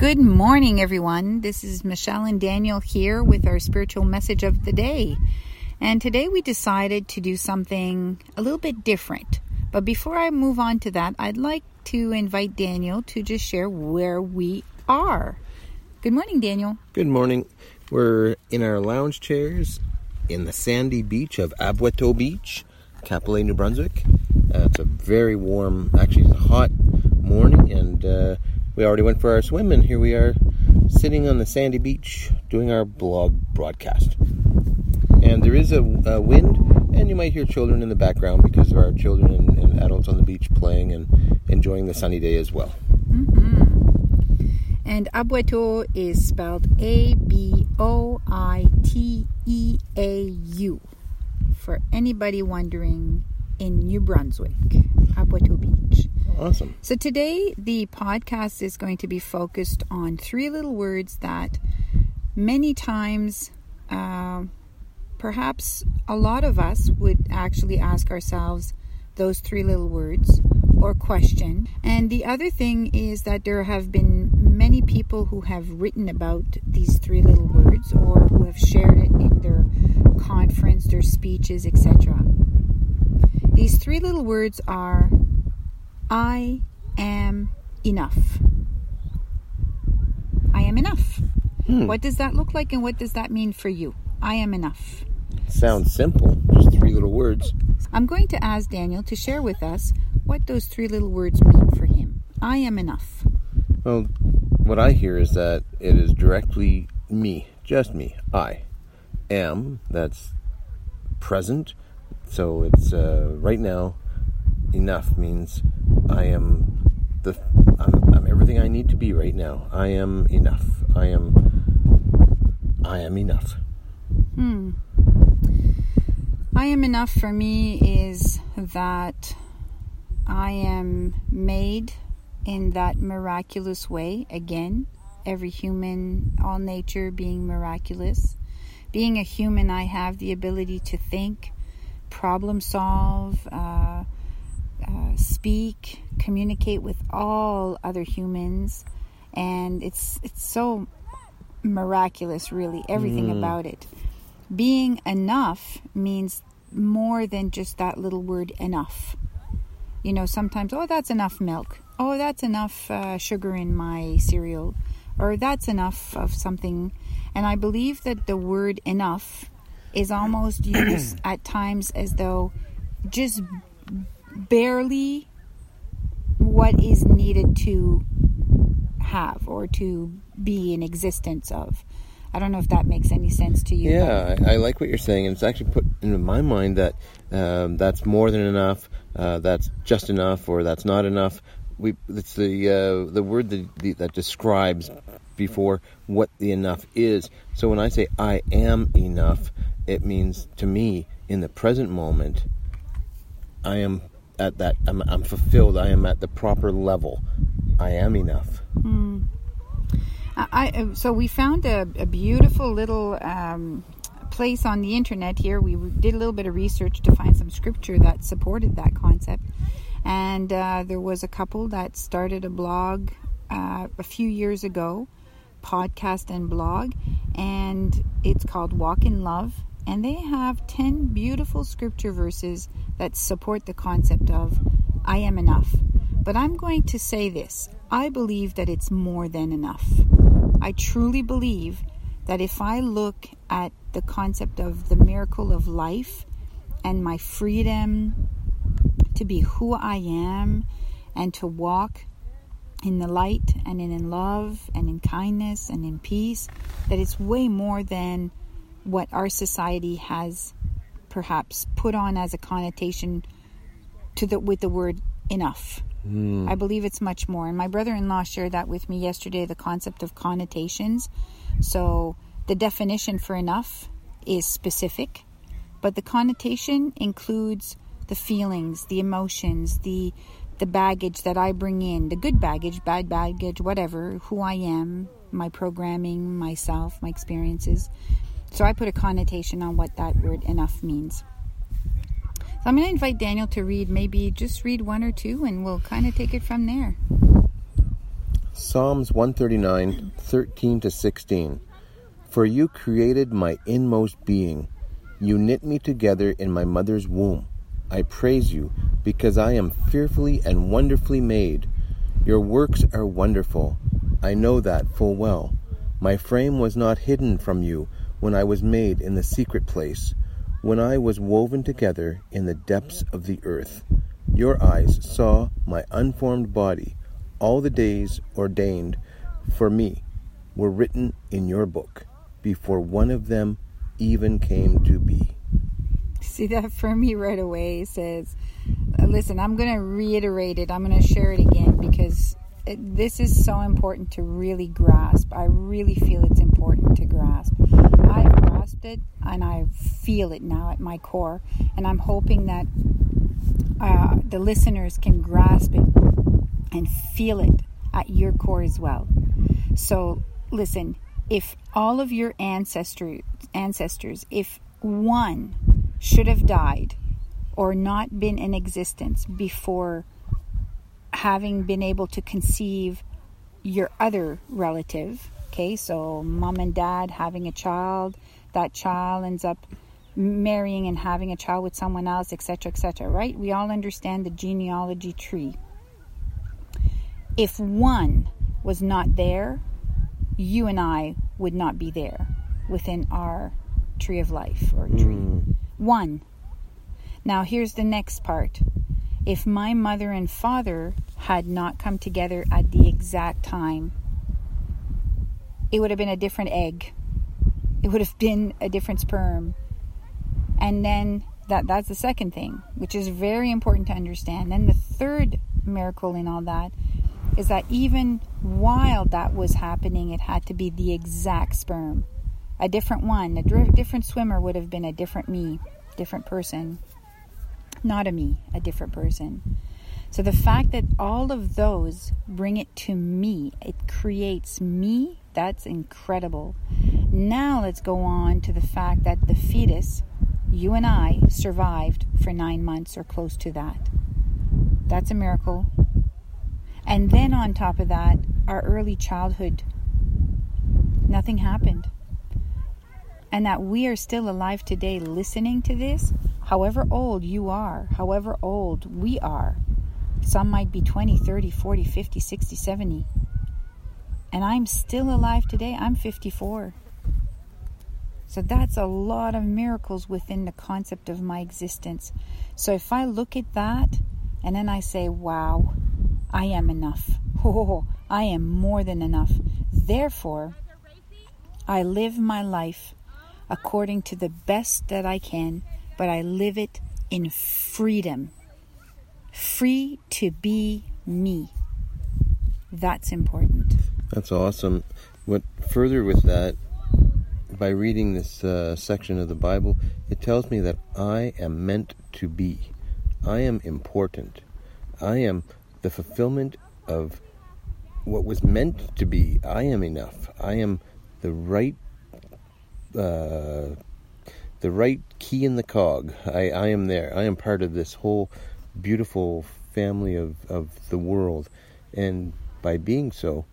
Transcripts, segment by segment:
Good morning, everyone. This is Michelle and Daniel here with our spiritual message of the day. And today we decided to do something a little bit different. But before I move on to that, I'd like to invite Daniel to just share where we are. Good morning, Daniel. Good morning. We're in our lounge chairs in the sandy beach of Aboiteau Beach, Cap-Pelé, New Brunswick. Uh, it's a very warm, actually, it's a hot morning, and uh, we already went for our swim, and here we are sitting on the sandy beach doing our blog broadcast. And there is a, a wind, and you might hear children in the background because there are children and, and adults on the beach playing and enjoying the sunny day as well. Mm-hmm. And Aboiteau is spelled A B O I T E A U. For anybody wondering, in New Brunswick. Awesome. So today the podcast is going to be focused on three little words that many times, uh, perhaps a lot of us would actually ask ourselves those three little words or question. And the other thing is that there have been many people who have written about these three little words or who have shared it in their conference, their speeches, etc. These three little words are I am enough. I am enough. Hmm. What does that look like and what does that mean for you? I am enough. Sounds simple, just three little words. I'm going to ask Daniel to share with us what those three little words mean for him. I am enough. Well, what I hear is that it is directly me, just me. I am, that's present. So it's uh, right now, enough means I am the I'm, I'm everything I need to be right now. I am enough. I am I am enough. Hmm. I am enough for me is that I am made in that miraculous way. Again, every human, all nature being miraculous. Being a human, I have the ability to think, problem solve, uh, uh, speak, communicate with all other humans, and it's it's so miraculous, really, everything Mm. about it. Being enough means more than just that little word enough. You know, sometimes, oh, that's enough milk. Oh, that's enough uh, sugar in my cereal. Or that's enough of something. And I believe that the word enough is almost used at times as though just barely what is needed to have or to be in existence of. I don't know if that makes any sense to you. Yeah, I, I like what you're saying, and it's actually put into my mind that um, that's more than enough, uh, that's just enough, or that's not enough. We it's the uh, the word that the, that describes before what the enough is. So when I say I am enough, it means to me in the present moment, I am at that. I'm, I'm fulfilled. I am at the proper level. I am enough. Mm. I, so we found a, a beautiful little um, place on the internet here. We did a little bit of research to find some scripture that supported that concept. And uh, there was a couple that started a blog uh, a few years ago, podcast and blog, and it's called Walk in Love. And they have 10 beautiful scripture verses that support the concept of I am enough. But I'm going to say this I believe that it's more than enough. I truly believe that if I look at the concept of the miracle of life and my freedom to be who I am and to walk in the light and in, love and in kindness and in peace, that it's way more than what our society has perhaps put on as a connotation to the with the word enough. Hmm. I believe it's much more. And my brother in law shared that with me yesterday the concept of connotations. So the definition for enough is specific, but the connotation includes the feelings, the emotions, the the baggage that I bring in, the good baggage, bad baggage, whatever, who I am, my programming, myself, my experiences. So I put a connotation on what that word enough means. So I'm going to invite Daniel to read maybe just read one or two and we'll kind of take it from there. Psalms 139, 13 to 16. For you created my inmost being. You knit me together in my mother's womb. I praise you because I am fearfully and wonderfully made. Your works are wonderful. I know that full well. My frame was not hidden from you when I was made in the secret place, when I was woven together in the depths of the earth. Your eyes saw my unformed body. All the days ordained for me were written in your book before one of them even came to be. See that for me right away says, listen, I'm going to reiterate it. I'm going to share it again because this is so important to really grasp. I really feel it's important to grasp. I've grasped it and I feel it now at my core, and I'm hoping that uh, the listeners can grasp it and feel it at your core as well. So, listen, if all of your ancestors, ancestors, if one should have died or not been in existence before having been able to conceive your other relative, okay, so mom and dad having a child, that child ends up marrying and having a child with someone else, etc., etc., right? We all understand the genealogy tree. If one was not there, you and I would not be there within our tree of life or tree. Mm. One. Now, here's the next part. If my mother and father had not come together at the exact time, it would have been a different egg. It would have been a different sperm. And then that that's the second thing, which is very important to understand. Then the third miracle in all that is that even while that was happening, it had to be the exact sperm. A different one, a different swimmer would have been a different me, different person. Not a me, a different person. So the fact that all of those bring it to me, it creates me, that's incredible. Now let's go on to the fact that the fetus, you and I, survived for nine months or close to that. That's a miracle. And then on top of that, our early childhood, nothing happened. And that we are still alive today listening to this, however old you are, however old we are. Some might be 20, 30, 40, 50, 60, 70. And I'm still alive today. I'm 54. So that's a lot of miracles within the concept of my existence. So if I look at that and then I say, wow, I am enough. Oh, I am more than enough. Therefore, I live my life according to the best that I can, but I live it in freedom. Free to be me. That's important. That's awesome. What further with that, by reading this uh, section of the Bible, it tells me that I am meant to be. I am important. I am the fulfillment of what was meant to be. I am enough. I am the right, uh, the right key in the cog. I, I am there. I am part of this whole beautiful family of, of the world. And by being so,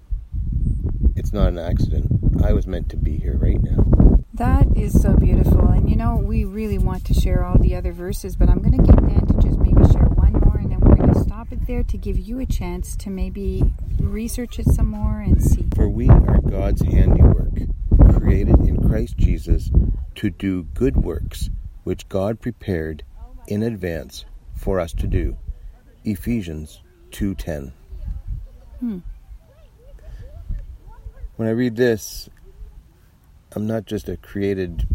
it's not an accident. I was meant to be here right now. That is so beautiful. And you know, we really want to share all the other verses, but I'm going to get Dan to just maybe share one more and then we're going to stop it there to give you a chance to maybe research it some more and see. For we are God's handiwork, created in Christ Jesus to do good works, which God prepared in advance for us to do. Ephesians 2:10. Hmm. When I read this, I'm not just a created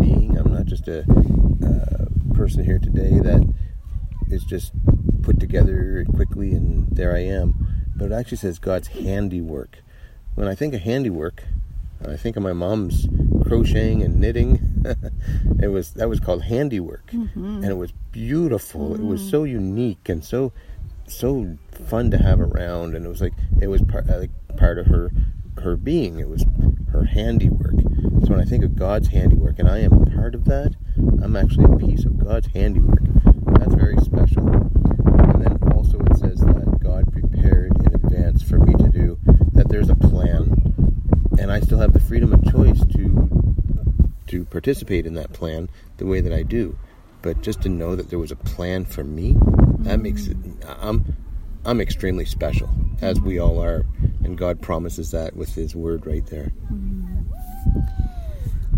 being. I'm not just a uh, person here today that is just put together quickly and there I am. But it actually says God's handiwork. When I think of handiwork, I think of my mom's crocheting and knitting. it was that was called handiwork, mm-hmm. and it was beautiful. Mm-hmm. It was mm-hmm. so unique and so so fun to have around, and it was like it was part like part of her her being. It was her handiwork. So when I think of God's handiwork, and I am part of that, I'm actually a piece of God's handiwork. That's very special. And then also it says that God prepared in advance for me to do there's a plan, and I still have the freedom of choice to to participate in that plan the way that I do. But just to know that there was a plan for me, that makes it. I'm I'm extremely special, as we all are, and God promises that with His Word right there.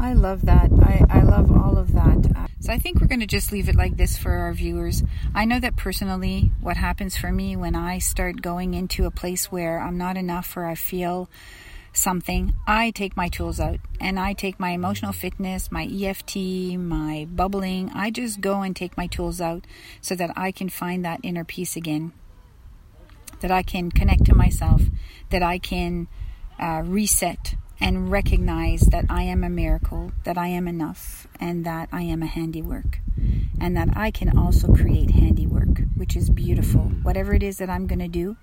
I love that. I, I love all of that. So I think we're going to just leave it like this for our viewers. I know that personally, what happens for me when I start going into a place where I'm not enough or I feel something, I take my tools out and I take my emotional fitness, my EFT, my bubbling. I just go and take my tools out so that I can find that inner peace again, that I can connect to myself, that I can uh, reset and recognize that I am a miracle, that I am enough, and that I am a handiwork, and that I can also create handiwork, which is beautiful. Mm-hmm. Whatever it is that I'm going to do.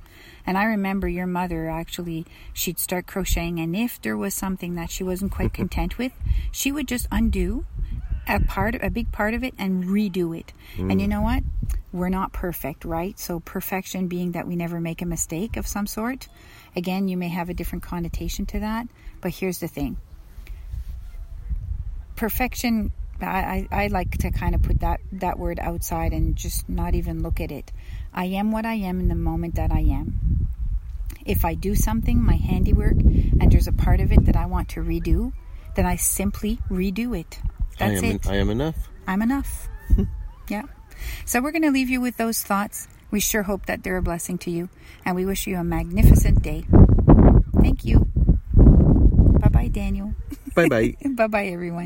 And I remember your mother actually, she'd start crocheting, and if there was something that she wasn't quite content with, she would just undo a part, a big part of it, and redo it. And you mm. know what? We're not perfect, right? So perfection being that we never make a mistake of some sort. Again, you may have a different connotation to that, but here's the thing. Perfection I, I, I like to kind of put that, that word outside and just not even look at it. I am what I am in the moment that I am. If I do something, my handiwork, and there's a part of it that I want to redo, then I simply redo it. That's I am, it. I am enough. I'm enough. yeah. So we're going to leave you with those thoughts. We sure hope that they're a blessing to you, and we wish you a magnificent day. Thank you. Bye bye, Daniel. Bye bye. bye bye, everyone.